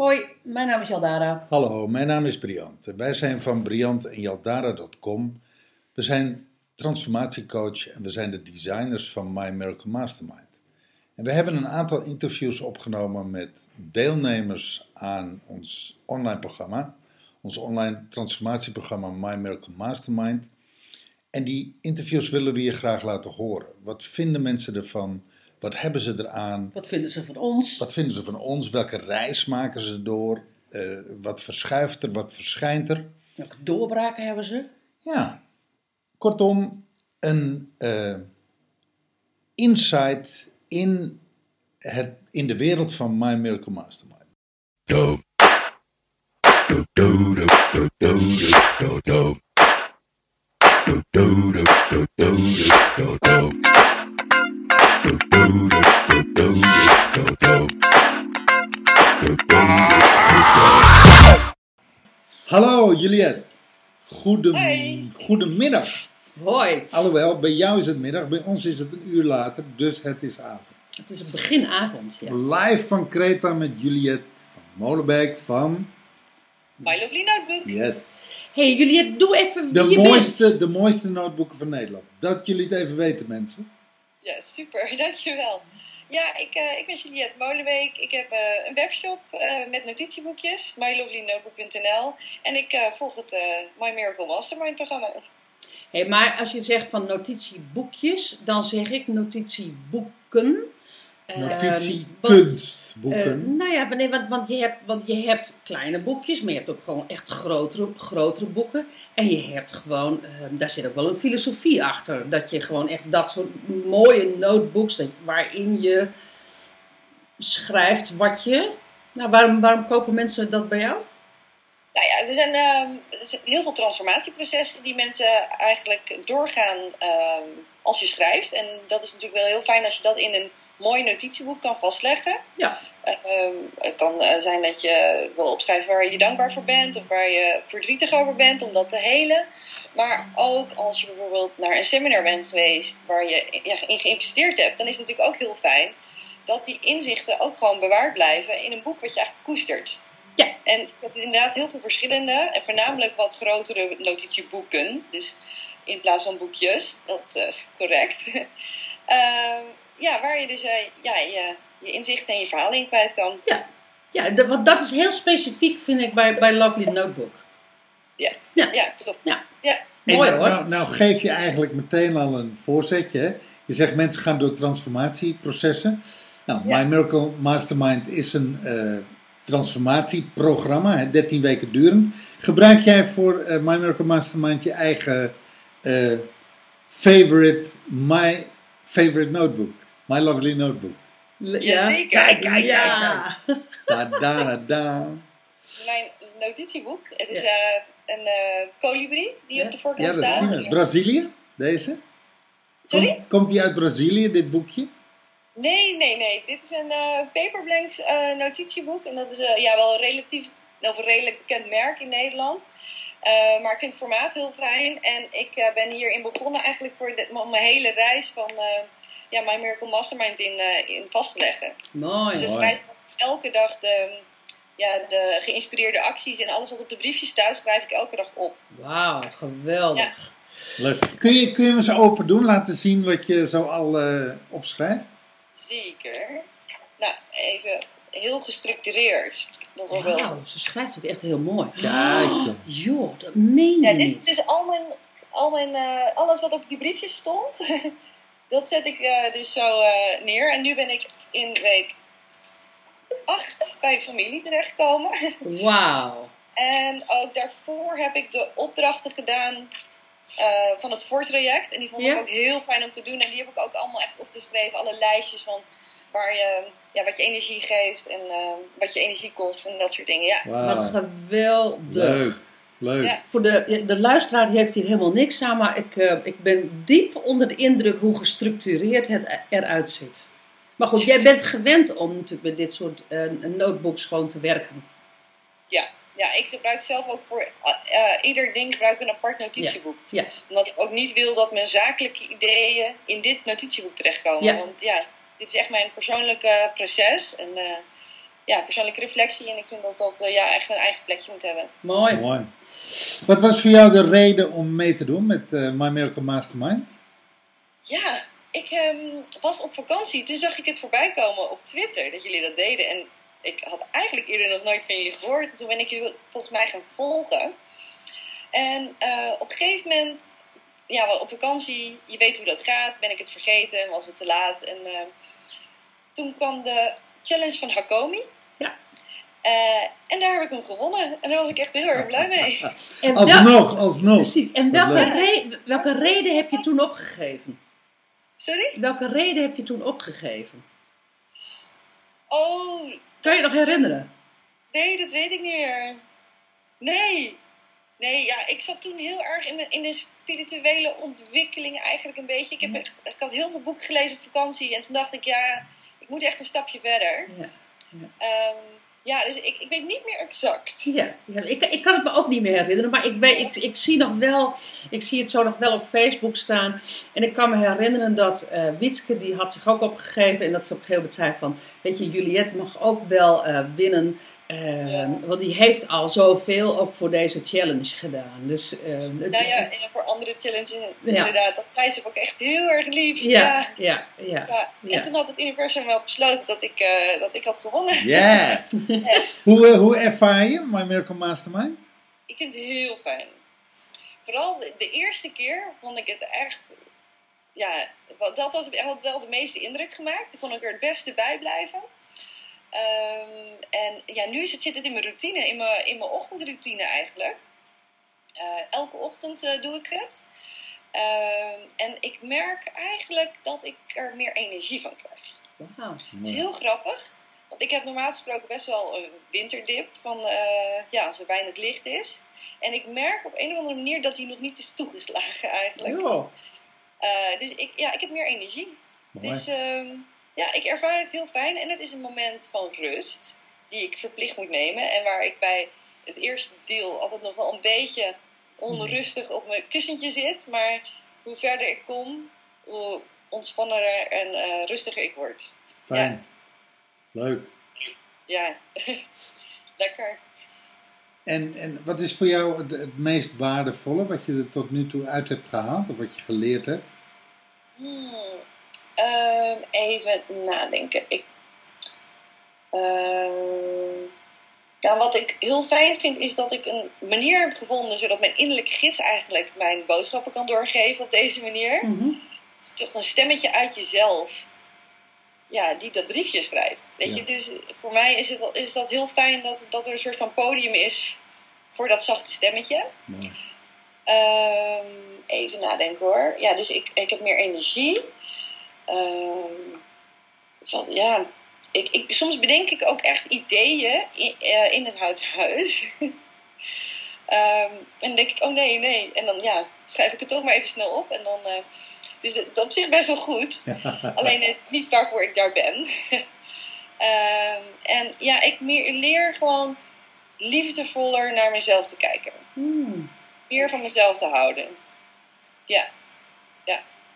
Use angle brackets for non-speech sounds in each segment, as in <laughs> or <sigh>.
Hoi, mijn naam is Jaldara. Hallo, mijn naam is Briant. Wij zijn van Briant en Jaldara.com. We zijn transformatiecoach en we zijn de designers van My Miracle Mastermind. En we hebben een aantal interviews opgenomen met deelnemers aan ons online programma, ons online transformatieprogramma My Miracle Mastermind. En die interviews willen we je graag laten horen. Wat vinden mensen ervan? Wat hebben ze eraan? Wat vinden ze van ons? Wat vinden ze van ons? Welke reis maken ze door? Eh, wat verschuift er? Wat verschijnt er? Welke doorbraken hebben ze? Ja, kortom, een eh, insight in, het, in de wereld van My Miracle Mastermind. do do Hallo Juliette, Goedem, Hey. goedemiddag. Hoi, Alhoewel, bij jou is het middag, bij ons is het een uur later, dus het is avond. het is een beginavond. Ja. Live van Kreta met Juliette van Molenbeek van... My Lovely Notebook. Yes. hey, jullie doe even De mooiste, bent. de mooiste noteboeken van Nederland. Dat jullie het even weten, mensen. Ja, super. <laughs> Dankjewel. Ja, ik, eh, ik ben Juliette Molenbeek. Ik heb eh, een webshop eh, met notitieboekjes, mylovelynotebook.nl. En ik volg het My Miracle Mastermind programma. Hey, maar als je zegt van notitieboekjes, dan zeg ik notitieboeken. Eh, want- Notitiekunstboeken. Eh, nou ja, nee, want, want, je hebt, want je hebt kleine boekjes, maar je hebt ook gewoon echt grotere, grotere boeken. En je hebt gewoon, eh, daar zit ook wel een filosofie achter. Dat je gewoon echt dat soort mooie notebooks, dat- waarin je schrijft wat je... Nou, waarom, waarom kopen mensen dat bij jou? Nou ja, er zijn ehm, er zijn heel veel transformatieprocessen die mensen eigenlijk doorgaan ehm, als je schrijft. En dat is natuurlijk wel heel fijn als je dat in een mooi notitieboek kan vastleggen. Ja. Ehm, het kan eh, zijn dat je wil opschrijven waar je dankbaar voor bent of waar je verdrietig over bent om dat te helen. Maar ook als je bijvoorbeeld naar een seminar bent geweest waar je ja, in geïnvesteerd hebt, dan is het natuurlijk ook heel fijn dat die inzichten ook gewoon bewaard blijven in een boek wat je eigenlijk koestert. Ja. En dat is inderdaad heel veel verschillende en voornamelijk wat grotere notitieboeken. Dus in plaats van boekjes, dat eh, is correct. <laughs> Ehm, ja, waar je dus eh, ja, je, je inzichten en je verhalen in kwijt kan. Ja, dat, want dat is heel specifiek, vind ik, bij, bij Lovely Notebook. Ja, klopt. Ja. Ja. En Mooi nou, hoor. nou, nou geef je eigenlijk meteen al een voorzetje. hè? Je zegt mensen gaan door transformatieprocessen. Nou, Ja. My Miracle Mastermind is een eh, transformatieprogramma, hè, 13 weken durend. Gebruik jij voor eh, My Miracle Mastermind je eigen eh, favorite, my favorite notebook? My Lovely Notebook. Jazeker. Kijk, kijk, ja. Da, da, da, da. Mijn notitieboek. Het is Ja. eh, een eh kolibrie die Ja. op de voorkant Ja, dat staat. zien we. Brazilië, deze? Sorry? Komt, komt die uit Brazilië, dit boekje? Nee, nee, nee. Dit is een eh Paperblanks eh, notitieboek. En dat is eh, ja, wel een relatief, of een redelijk bekend merk in Nederland. Eh, maar ik vind het formaat heel fijn. En ik eh, ben hierin begonnen eigenlijk voor de, om mijn hele reis van eh, ja, My Miracle Mastermind in, eh, in vast te leggen. Mooi. Dus ik Mooi. schrijf elke dag de, ja, de geïnspireerde acties en alles wat op de briefje staat, schrijf ik elke dag op. Wauw, geweldig. Leuk. Kun je, kun je hem eens open doen, laten zien wat je zo al eh, opschrijft? Zeker. Nou, even heel gestructureerd. Bijvoorbeeld. Wauw, ze schrijft ook echt heel mooi. Kijk dan. joh, dat meen je Ja, dit niet. is dus al mijn, al mijn, eh, alles wat op die briefjes stond. <laughs> dat zet ik eh, dus zo eh, neer. En nu ben ik in week 8 bij familie terechtgekomen. Wauw. en ook daarvoor heb ik de opdrachten gedaan eh, van het voortraject. En die vond Ja. ik ook heel fijn om te doen. En die heb ik ook allemaal echt opgeschreven. Alle lijstjes van waar je, ja, wat je energie geeft en eh, wat je energie kost en dat soort dingen. Ja. Wat geweldig. Leuk. Leuk. Ja. Voor de, de luisteraar heeft hier helemaal niks aan, maar ik, eh, ik ben diep onder de indruk hoe gestructureerd het eruit ziet. Maar goed, jij bent gewend om natuurlijk met dit soort eh, notebooks gewoon te werken. Ja, ik gebruik zelf ook voor eh, ieder ding gebruik ik een apart notitieboek. Ja. Omdat ik ook niet wil dat mijn zakelijke ideeën in dit notitieboek terechtkomen. Ja. Want ja, dit is echt mijn persoonlijke proces. En eh, ja, persoonlijke reflectie. En ik vind dat dat ja, echt een eigen plekje moet hebben. Mooi. Mooi. Wat was voor jou de reden om mee te doen met eh, My Miracle Mastermind? Ja, ik ehm, was op vakantie. Toen zag ik het voorbij komen op Twitter dat jullie dat deden. En ik had eigenlijk eerder nog nooit van jullie gehoord. En toen ben ik jullie volgens mij gaan volgen. En eh, op een gegeven moment, ja, op vakantie, je weet hoe dat gaat, ben ik het vergeten, was het te laat. En eh, toen kwam de challenge van Hakomi. Ja. Eh, en daar heb ik hem gewonnen. En daar was ik echt heel erg blij mee. <laughs> En, wel- Alsnog, alsnog. precies. en welke, re- welke reden heb je toen opgegeven? Sorry? Welke reden heb je toen opgegeven? Oh, Kan je nog herinneren? Nee, dat weet ik niet meer. Nee. Nee, ja, ik zat toen heel erg in de, in de spirituele ontwikkeling eigenlijk een beetje. Ik, heb echt, ik had heel veel boeken gelezen op vakantie en toen dacht ik, ja, ik moet echt een stapje verder. Ja. Ehm, ja, dus ik, ik weet niet meer exact. Ja, ik, ik kan het me ook niet meer herinneren, maar ik, weet, ik, ik zie nog wel, ik zie het zo nog wel op Facebook staan. En ik kan me herinneren dat eh Witske, die had zich ook opgegeven en dat ze op een gegeven moment zei van, weet je, Juliette mag ook wel eh, winnen. Eh, Ja. Want die heeft al zoveel ook voor deze challenge gedaan. Dus, eh, het- Nou ja, en voor andere challenges, Ja. inderdaad, dat zei ze ook echt heel erg lief. ja, Ja. ja, ja. En toen had het universum wel besloten dat ik, eh, dat ik had gewonnen. Yes! <laughs> hoe, eh, hoe ervaar je My Miracle Mastermind? Ik vind het heel fijn. Vooral de, de eerste keer vond ik het echt. Ja, dat was, had wel de meeste indruk gemaakt. Toen kon ik er het beste bij blijven. Ehm, en ja, nu zit het in mijn routine, in mijn, in mijn ochtendroutine eigenlijk. Eh, elke ochtend eh, doe ik het. Ehm, en ik merk eigenlijk dat ik er meer energie van krijg. Wauw. Het is heel grappig. Want ik heb normaal gesproken best wel een winterdip. Van, eh, ja, als er weinig licht is. En ik merk op een of andere manier dat die nog niet is toegeslagen eigenlijk. Dus ik, ja, ik heb meer energie. Mooi. Dus ehm, ja, ik ervaar het heel fijn. En het is een moment van rust. Die ik verplicht moet nemen. En waar ik bij het eerste deel altijd nog wel een beetje onrustig op mijn kussentje zit. Maar hoe verder ik kom, hoe ontspannender en eh, rustiger ik word. Fijn. Leuk. Ja, <laughs> lekker. En, en wat is voor jou het, het meest waardevolle wat je er tot nu toe uit hebt gehaald? Of wat je geleerd hebt? Hmm. Ehm, even nadenken. Ik, ehm, ja, wat ik heel fijn vind is dat ik een manier heb gevonden zodat mijn innerlijke gids eigenlijk mijn boodschappen kan doorgeven op deze manier. Mhm. Het is toch een stemmetje uit jezelf. Ja, die dat briefje schrijft. Weet Ja. je, dus voor mij is, het, is dat heel fijn dat, dat er een soort van podium is voor dat zachte stemmetje. Ehm, even nadenken hoor. Ja, dus ik, ik heb meer energie. Ehm, ja, ik, ik, soms bedenk ik ook echt ideeën in, eh, in het houten huis. <laughs> Ehm, en dan denk ik, oh nee, nee. En dan ja, schrijf ik het toch maar even snel op. En dan, eh, dus dat, dat op zich best wel goed. <laughs> Alleen het niet waarvoor ik daar ben. <laughs> Ehm, en ja, ik meer, leer gewoon liefdevoller naar mezelf te kijken Hmm. meer van mezelf te houden. Ja,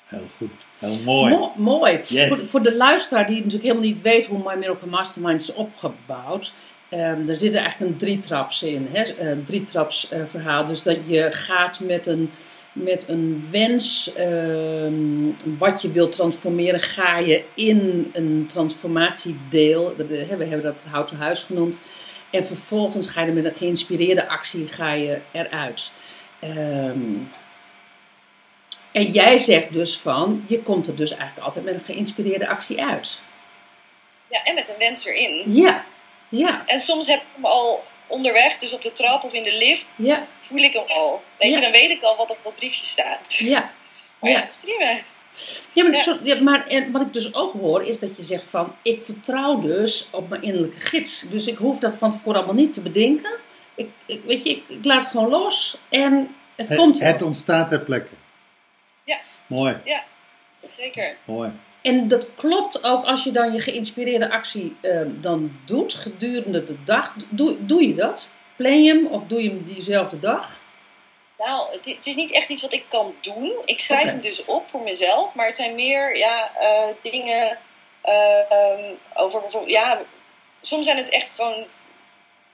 Heel goed. Heel mooi. Mo- mooi. Yes. Voor, voor de luisteraar die natuurlijk helemaal niet weet hoe My Miracle Mastermind is opgebouwd. ehm, er zit eigenlijk een drietraps in. Hè? Een drietraps eh, verhaal. Dus dat je gaat met een, met een wens. ehm, wat je wilt transformeren. Ga je in een transformatiedeel. Dat, eh, We hebben dat het houten huis genoemd. En vervolgens ga je met een geïnspireerde actie ga je eruit. Ehm, en jij zegt dus van, je komt er dus eigenlijk altijd met een geïnspireerde actie uit. ja en met een wens erin. Ja, ja, En soms heb ik hem al onderweg, dus op de trap of in de lift, ja, voel ik hem al. Weet Ja. je, dan weet ik al wat op dat briefje staat. ja. Maar ja, Ja. dat is prima. Ja, maar, het is Ja. zo- ja, maar en wat ik dus ook hoor, is dat je zegt van, ik vertrouw dus op mijn innerlijke gids. Dus ik hoef dat van tevoren allemaal niet te bedenken. Ik, ik, weet je, ik, ik laat het gewoon los en het, Het, komt wel. het ontstaat ter plekke. Ja. Mooi. Zeker. Mooi. En dat klopt ook als je dan je geïnspireerde actie ehm, dan doet gedurende de dag. Doe, doe je dat? Plan je hem of doe je hem diezelfde dag? Nou, het, het is niet echt iets wat ik kan doen. Ik schrijf hem dus op voor mezelf, maar het zijn meer ja, eh, dingen eh, ehm, over bijvoorbeeld, ja, soms zijn het echt gewoon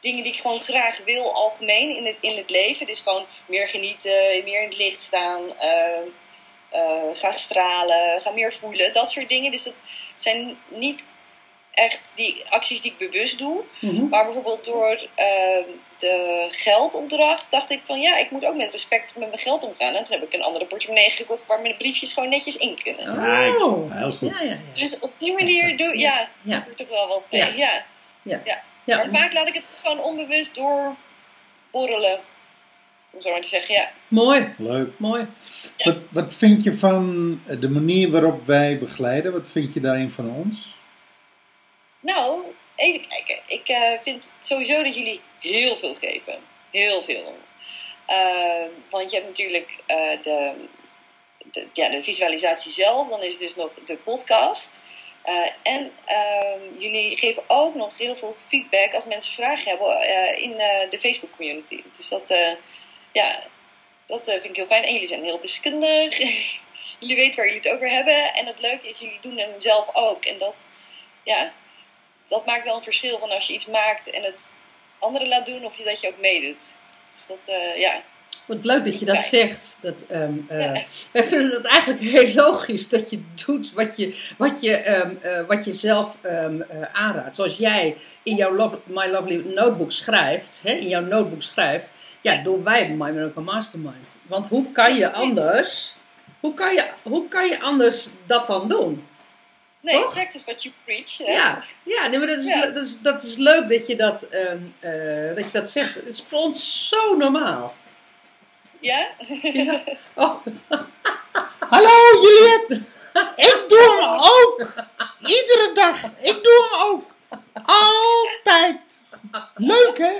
dingen die ik gewoon graag wil algemeen in het, in het leven. Dus gewoon meer genieten, meer in het licht staan, ehm, eh, gaan stralen, gaan meer voelen, dat soort dingen. Dus dat zijn niet echt die acties die ik bewust doe. Mhm. Maar bijvoorbeeld door ehm, de geldopdracht dacht ik van ja, ik moet ook met respect met mijn geld omgaan. En toen heb ik een andere portemonnee gekocht waar mijn briefjes gewoon netjes in kunnen. Oh. heel goed. Ja, ja, ja. Dus op die manier doe ja, Ja. er toch wel wat mee. Ja. Ja. Ja. Ja. Ja, Maar vaak laat ik het gewoon onbewust doorborrelen. Om zo maar te zeggen, ja. Mooi, Leuk. mooi. Wat, wat vind je van de manier waarop wij begeleiden? Wat vind je daarin van ons? Nou, even kijken. Ik eh, vind sowieso dat jullie heel veel geven. Heel veel. Eh, want je hebt natuurlijk eh, de, de, ja, de visualisatie zelf. Dan is het dus nog de podcast. Eh, en ehm, jullie geven ook nog heel veel feedback als mensen vragen hebben eh, in eh, de Facebook community. Dus dat, eh, ja, dat eh, vind ik heel fijn. En jullie zijn heel deskundig. <laughs> jullie weten waar jullie het over hebben. En het leuke is, jullie doen hem zelf ook. En dat, ja, dat maakt wel een verschil van als je iets maakt en het anderen laat doen, of je dat je ook meedoet. Dus dat, eh, ja. Wat leuk dat je dat zegt. Dat, eh, Ja. <laughs> Wij vinden het eigenlijk heel logisch dat je doet wat je, wat je, ehm, eh, wat je zelf eh, aanraadt. Zoals jij in jouw Love- My Lovely Notebook schrijft, hè, in jouw notebook schrijft, ja, doen wij My Miracle Mastermind. Want hoe kan je anders, hoe kan je, hoe kan je anders dat dan doen? Nee, Toch? practice what you preach. Hè? Ja, ja nee, maar dat, is, Ja. dat, is, dat is leuk dat je dat, ehm, eh, dat je dat zegt. Het is voor ons zo normaal. Ja? Ja. <laughs> Oh, <laughs> Hallo Juliette! <laughs> Ik doe hem ook! Iedere dag! Ik doe hem ook! Altijd! Leuk hè?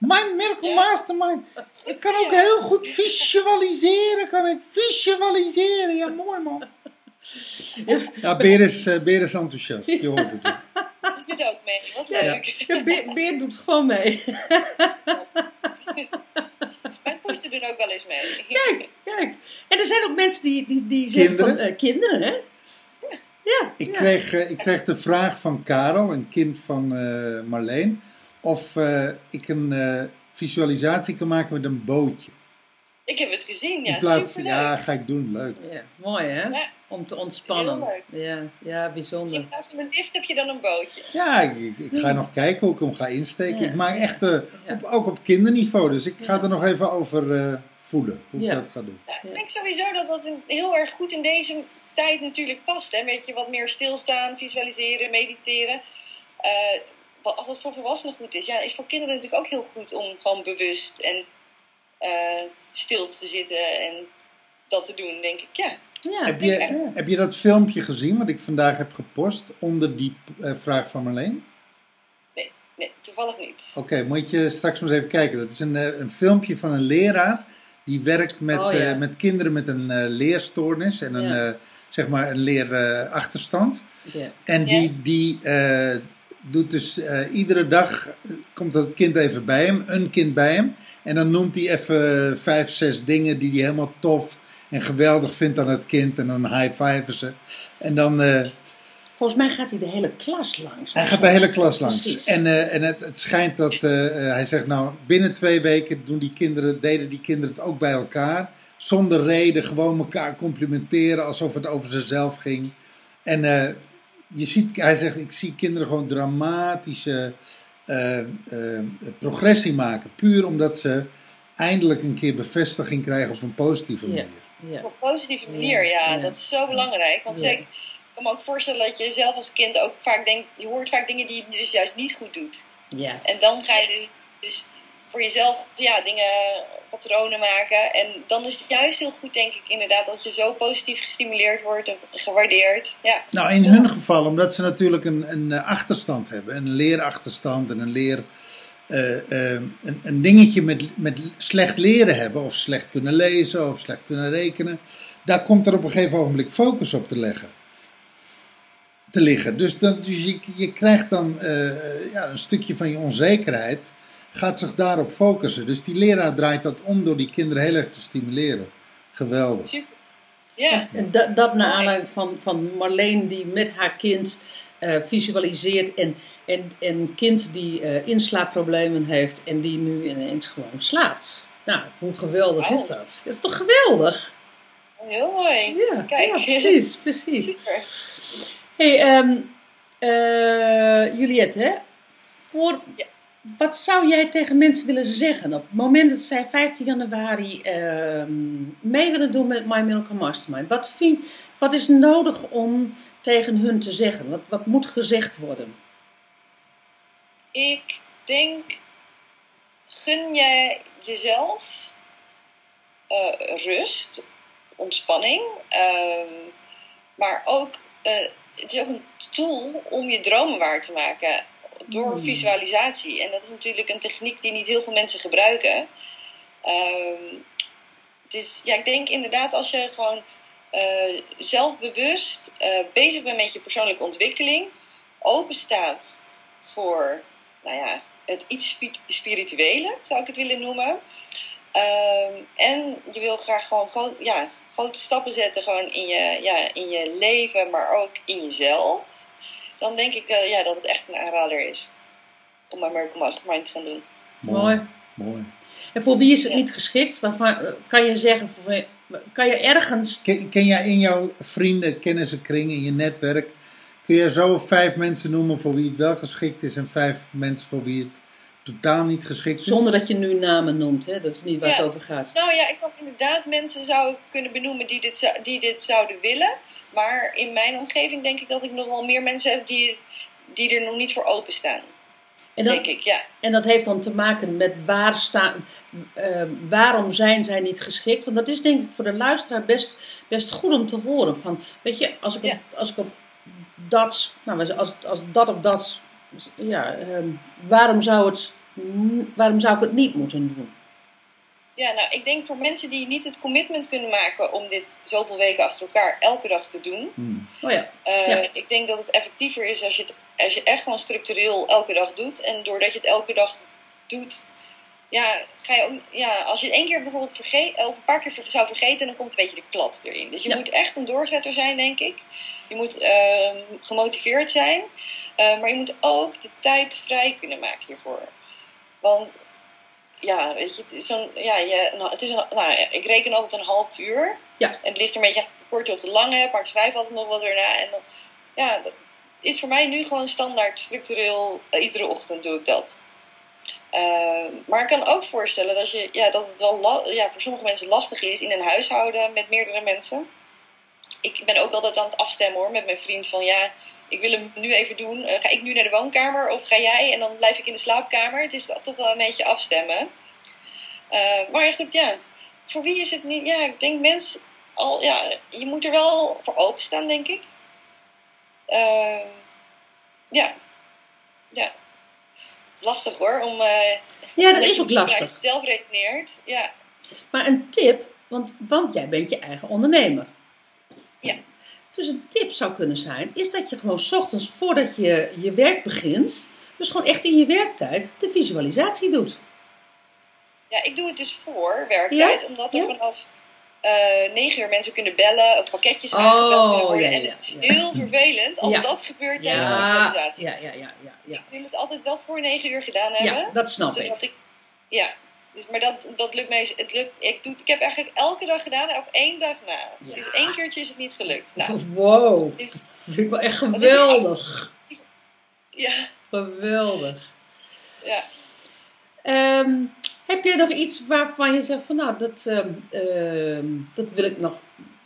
My Miracle. Mastermind! Ik kan ook heel goed visualiseren, kan ik visualiseren. Ja, mooi man. Ja, Beer is, eh, Beer is enthousiast, je hoort het ook. Ik doe het ook mee. Wat leuk. Ja, Beer, Beer doet gewoon mee. Mijn poesten doen ook wel eens mee. Kijk, kijk. En er zijn ook mensen die, die, die zeggen Kinderen? van... eh, kinderen, hè? Ja. Ik, ja. kreeg, eh, ik kreeg de vraag van Karel, een kind van eh, Marleen, of eh, ik een eh, visualisatie kan maken met een bootje. Ik heb het gezien, ja. In plaats, Superleuk. ja, ga ik doen, leuk. Ja, mooi, hè? Ja. Om te ontspannen. Heel leuk. Ja, ja, Dus bijzonder. in plaats van een lift heb je dan een bootje. Ja, ik, ik, ik ga nog kijken hoe ik hem ga insteken. Ja. Ik maak echt, eh, Ja. op, ook op kinderniveau, dus ik ga Ja. er nog even over eh, voelen hoe Ja. ik dat ga doen. Nou, Ja. ik denk sowieso dat dat heel erg goed in deze tijd natuurlijk past. Hè? Een beetje wat meer stilstaan, visualiseren, mediteren. Eh, als dat voor volwassenen goed is, ja, is voor kinderen natuurlijk ook heel goed om gewoon bewust en eh, stil te zitten en dat te doen, denk ik. Ja, Ja, Heb denk je, echt. heb je dat filmpje gezien wat ik vandaag heb gepost onder die eh, vraag van Marleen? nee, toevallig niet. Oké, moet je straks maar eens even kijken. Dat is een, eh, een filmpje van een leraar die werkt met, Oh, ja. eh, met kinderen met een eh, leerstoornis en een, Ja. eh, zeg maar een leerachterstand. Ja. En die, die eh, doet dus eh, iedere dag, eh, komt dat kind even bij hem, een kind bij hem. En dan noemt hij even vijf, zes dingen die hij helemaal tof en geweldig vindt aan het kind. En dan high-fiven ze. En dan, eh, Volgens mij gaat hij de hele klas langs. hij gaat de hele klas langs. Precies. En, eh, en het, het schijnt dat, eh, eh, hij zegt nou, binnen twee weken doen die kinderen, deden die kinderen het ook bij elkaar. Zonder reden, gewoon elkaar complimenteren alsof het over zichzelf ging. En eh, je ziet, hij zegt, ik zie kinderen gewoon dramatische eh, eh, progressie maken. Puur omdat ze eindelijk een keer bevestiging krijgen op een positieve manier. Ja. Op een positieve manier, Ja. Dat is zo belangrijk. Want Ja. zeker, ik kan me ook voorstellen dat je zelf als kind ook vaak denkt... Je hoort vaak dingen die je dus juist niet goed doet. ja. En dan ga je dus voor jezelf ja, dingen, patronen maken. En dan is het juist heel goed, denk ik, inderdaad, dat je zo positief gestimuleerd wordt en gewaardeerd. Ja, Nou, in hun geval, omdat ze natuurlijk een, een eh, achterstand hebben. Een leerachterstand en een leer... eh, eh, een, een dingetje met, met slecht leren hebben. Of slecht kunnen lezen of slecht kunnen rekenen. Daar komt er op een gegeven ogenblik focus op te leggen. Te liggen. Dus, dan, dus je, je krijgt dan ja, een stukje van je onzekerheid. Gaat zich daarop focussen. Dus die leraar draait dat om door die kinderen heel erg te stimuleren. Geweldig. super. Ja, En dat, dat naar aanleiding van, van Marleen die met haar kind eh, visualiseert en, en, en een kind die eh, inslaapproblemen heeft en die nu ineens gewoon slaapt. Nou, hoe geweldig is dat? Dat is toch geweldig? Heel mooi. Ja, Kijk. ja precies, precies. Super. hey, ehm eh, Juliette, hè? Voor, Ja. Wat zou jij tegen mensen willen zeggen op het moment dat zij 15 januari ehm, mee willen doen met My Miracle Mastermind? Wat, vind, wat is nodig om tegen hun te zeggen? Wat, wat moet gezegd worden? Ik denk, gun jij jezelf eh, rust, ontspanning, ehm, maar ook, eh, het is ook een tool om je dromen waar te maken door Hmm. visualisatie. En dat is natuurlijk een techniek die niet heel veel mensen gebruiken. Ehm, dus ja, ik denk inderdaad als je gewoon eh, zelfbewust eh, bezig bent met je persoonlijke ontwikkeling, open staat voor nou ja, het iets spi- spirituele, zou ik het willen noemen. Ehm, en je wil graag gewoon ja, grote stappen zetten gewoon in, je, ja, in je leven, maar ook in jezelf. Dan denk ik eh, ja, dat het echt een aanrader is om een Miracle Mastermind te gaan doen. Mooi. Mooi. En voor wie is het Ja. niet geschikt? Waarvan, kan je zeggen, voor- kan je ergens... Ken, ken jij in jouw vrienden, kennissenkring, in je netwerk, kun je zo vijf mensen noemen voor wie het wel geschikt is en vijf mensen voor wie het totaal niet geschikt is? Zonder dat je nu namen noemt, hè? dat is niet waar Ja. het over gaat. Nou ja, ik had inderdaad mensen zou kunnen benoemen die dit, zou- die dit zouden willen. Maar in mijn omgeving denk ik dat ik nog wel meer mensen heb die, die er nog niet voor openstaan. En dat, Denk ik, ja. En dat heeft dan te maken met waar staan, eh, waarom zijn zij niet geschikt. Want dat is denk ik voor de luisteraar best, best goed om te horen. Van, weet je, als ik, Ja. op, als ik op dat, nou, als, als dat of dat, ja, ehm, waarom, zou het, waarom zou ik het niet moeten doen? Ja, nou, ik denk voor mensen die niet het commitment kunnen maken om dit zoveel weken achter elkaar elke dag te doen. Hmm. Oh ja, eh, Ja. Ik denk dat het effectiever is als je het als je echt gewoon structureel elke dag doet. En doordat je het elke dag doet, ja, ga je ook, ja, als je het één keer bijvoorbeeld vergeet, of een paar keer zou vergeten, dan komt een beetje de klad erin. Dus je Ja. moet echt een doorzetter zijn, denk ik. Je moet ehm, gemotiveerd zijn, eh, maar je moet ook de tijd vrij kunnen maken hiervoor. Want ja, weet je, het is zo'n, ja, je, nou, het is een, nou, ik reken altijd een half uur. Ja. En het ligt er een beetje aan kort of te lang hebt, maar ik schrijf altijd nog wat erna. En dan, ja, dat is voor mij nu gewoon standaard structureel. eh, iedere ochtend doe ik dat. Ehm, maar ik kan ook voorstellen dat, je, ja, dat het wel ja, voor sommige mensen lastig is in een huishouden met meerdere mensen. Ik ben ook altijd aan het afstemmen hoor met mijn vriend van ja, ik wil hem nu even doen. Eh, ga ik nu naar de woonkamer of ga jij? En dan blijf ik in de slaapkamer. Het is toch wel een beetje afstemmen. Eh, maar goed, ja. Voor wie is het niet? Ja, ik denk mensen al, ja, je moet er wel voor openstaan, denk ik. Ehm, ja. Ja. Lastig hoor, om... eh, ja dat is je ook het lastig. zelf redeneert. Ja. Maar een tip, want, want jij bent je eigen ondernemer. Ja. Dus een tip zou kunnen zijn, is dat je gewoon 's ochtends voordat je je werk begint, dus gewoon echt in je werktijd, de visualisatie doet. ja, ik doe het dus voor werktijd, Ja? omdat er Ja? vanaf eh negen uur mensen kunnen bellen of pakketjes Oh, aangebeld kunnen worden. ja, en het is ja. heel vervelend als Ja. dat gebeurt tijdens de Ja, visualisatie. ja, ja, ja, ja, ja. Ik wil het altijd wel voor negen uur gedaan hebben. Ja, dat snap ik. ik. Ja, dus, maar dat, dat lukt mij. Het lukt, ik, doe, ik heb eigenlijk elke dag gedaan en op één dag na. Ja. Dus één keertje is het niet gelukt. Nou, Wow, is, dat vind ik wel echt geweldig. ja, Geweldig. ja. Ehm, heb jij nog iets waarvan je zegt van nou, dat, ehm, ehm, dat wil ik nog.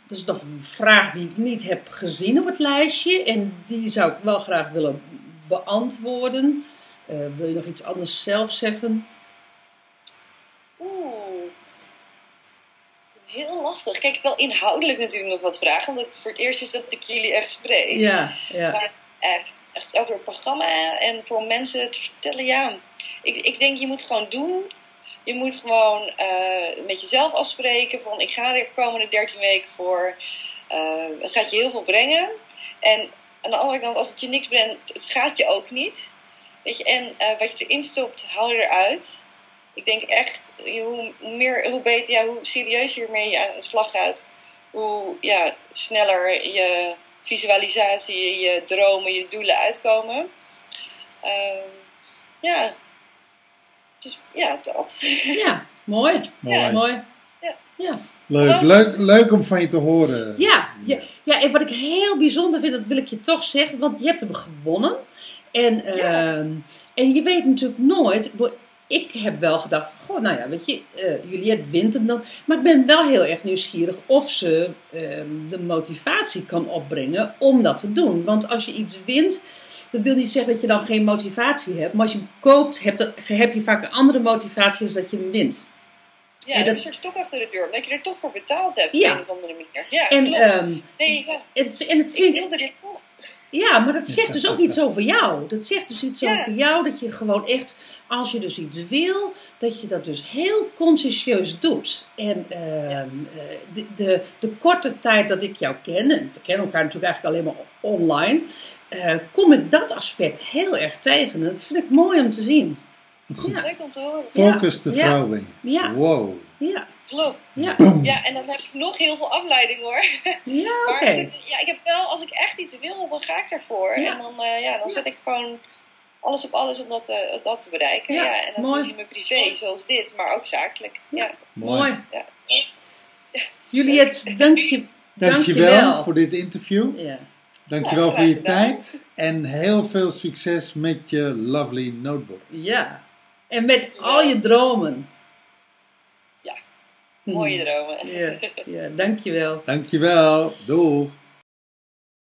Dat is nog een vraag die ik niet heb gezien op het lijstje. En die zou ik wel graag willen beantwoorden. Eh, wil je nog iets anders zelf zeggen? Oeh. Heel lastig. Kijk, ik wil inhoudelijk natuurlijk nog wat vragen, omdat het voor het eerst is dat ik jullie echt spreek. Ja, ja. Maar echt, echt over het programma en voor mensen te vertellen, ja. Ik, ik denk, je moet gewoon doen. Je moet gewoon eh, met jezelf afspreken van ik ga er de komende 13 weken voor. Eh, het gaat je heel veel brengen. En aan de andere kant, als het je niks brengt, het schaadt je ook niet. Weet je, en eh, wat je erin stopt, haal je eruit. Ik denk echt, hoe, meer, hoe, beter, ja, hoe serieuzer je mee aan de slag gaat, hoe ja, sneller je visualisatie, je dromen, je doelen uitkomen. Ehm, ja, dus ja, dat. Ja, mooi. Mooi. Mooi. Ja. Ja. Leuk, leuk, leuk om van je te horen. Ja, ja, ja, en wat ik heel bijzonder vind, dat wil ik je toch zeggen, want je hebt hem gewonnen. En, ehm, en je weet natuurlijk nooit. ik heb wel gedacht, van, goh, nou ja, weet je, eh Juliette wint hem dan. Maar ik ben wel heel erg nieuwsgierig of ze ehm, de motivatie kan opbrengen om dat te doen. Want als je iets wint, dat wil niet zeggen dat je dan geen motivatie hebt. Maar als je hem koopt, heb, dat, heb je vaak een andere motivatie dan dat je hem wint. Ja, En dat- is een soort stok achter de deur, omdat je er toch voor betaald hebt Ja. op een of andere manier. Ja, En, klopt. ehm, nee, ja, het, en het ik vind wilde dit toch. Ja, maar dat zegt dus ook iets over jou. Dat zegt dus iets Ja. over jou dat je gewoon echt, als je dus iets wil, dat je dat dus heel consciëntieus doet. En ehm, eh, de, de, de korte tijd dat ik jou ken, en we kennen elkaar natuurlijk eigenlijk alleen maar online, eh, kom ik dat aspect heel erg tegen. En dat vind ik mooi om te zien. Leuk om te horen. Focus de vrouw ben je. Ja. Wow. ja, Klopt. ja. Ja, en dan heb ik nog heel veel afleiding hoor. Ja, <laughs> Maar ik, ja, ik heb wel, als ik echt iets wil, dan ga ik ervoor. Ja. En dan, eh, ja, dan zet ik gewoon alles op alles om dat, eh, dat te bereiken. Ja, Ja, en dat mooi. is in mijn privé, zoals dit, maar ook zakelijk. Ja. Mooi. Mooi. Ja. Juliette, dank je, Dankjewel dankjewel. voor dit interview. Ja. Dankjewel Ja, voor je gedaan. tijd. En heel veel succes met je lovely notebook. ja. En met al je dromen. Ja. Mooie dromen. Ja, ja, dankjewel. Dankjewel. Doeg.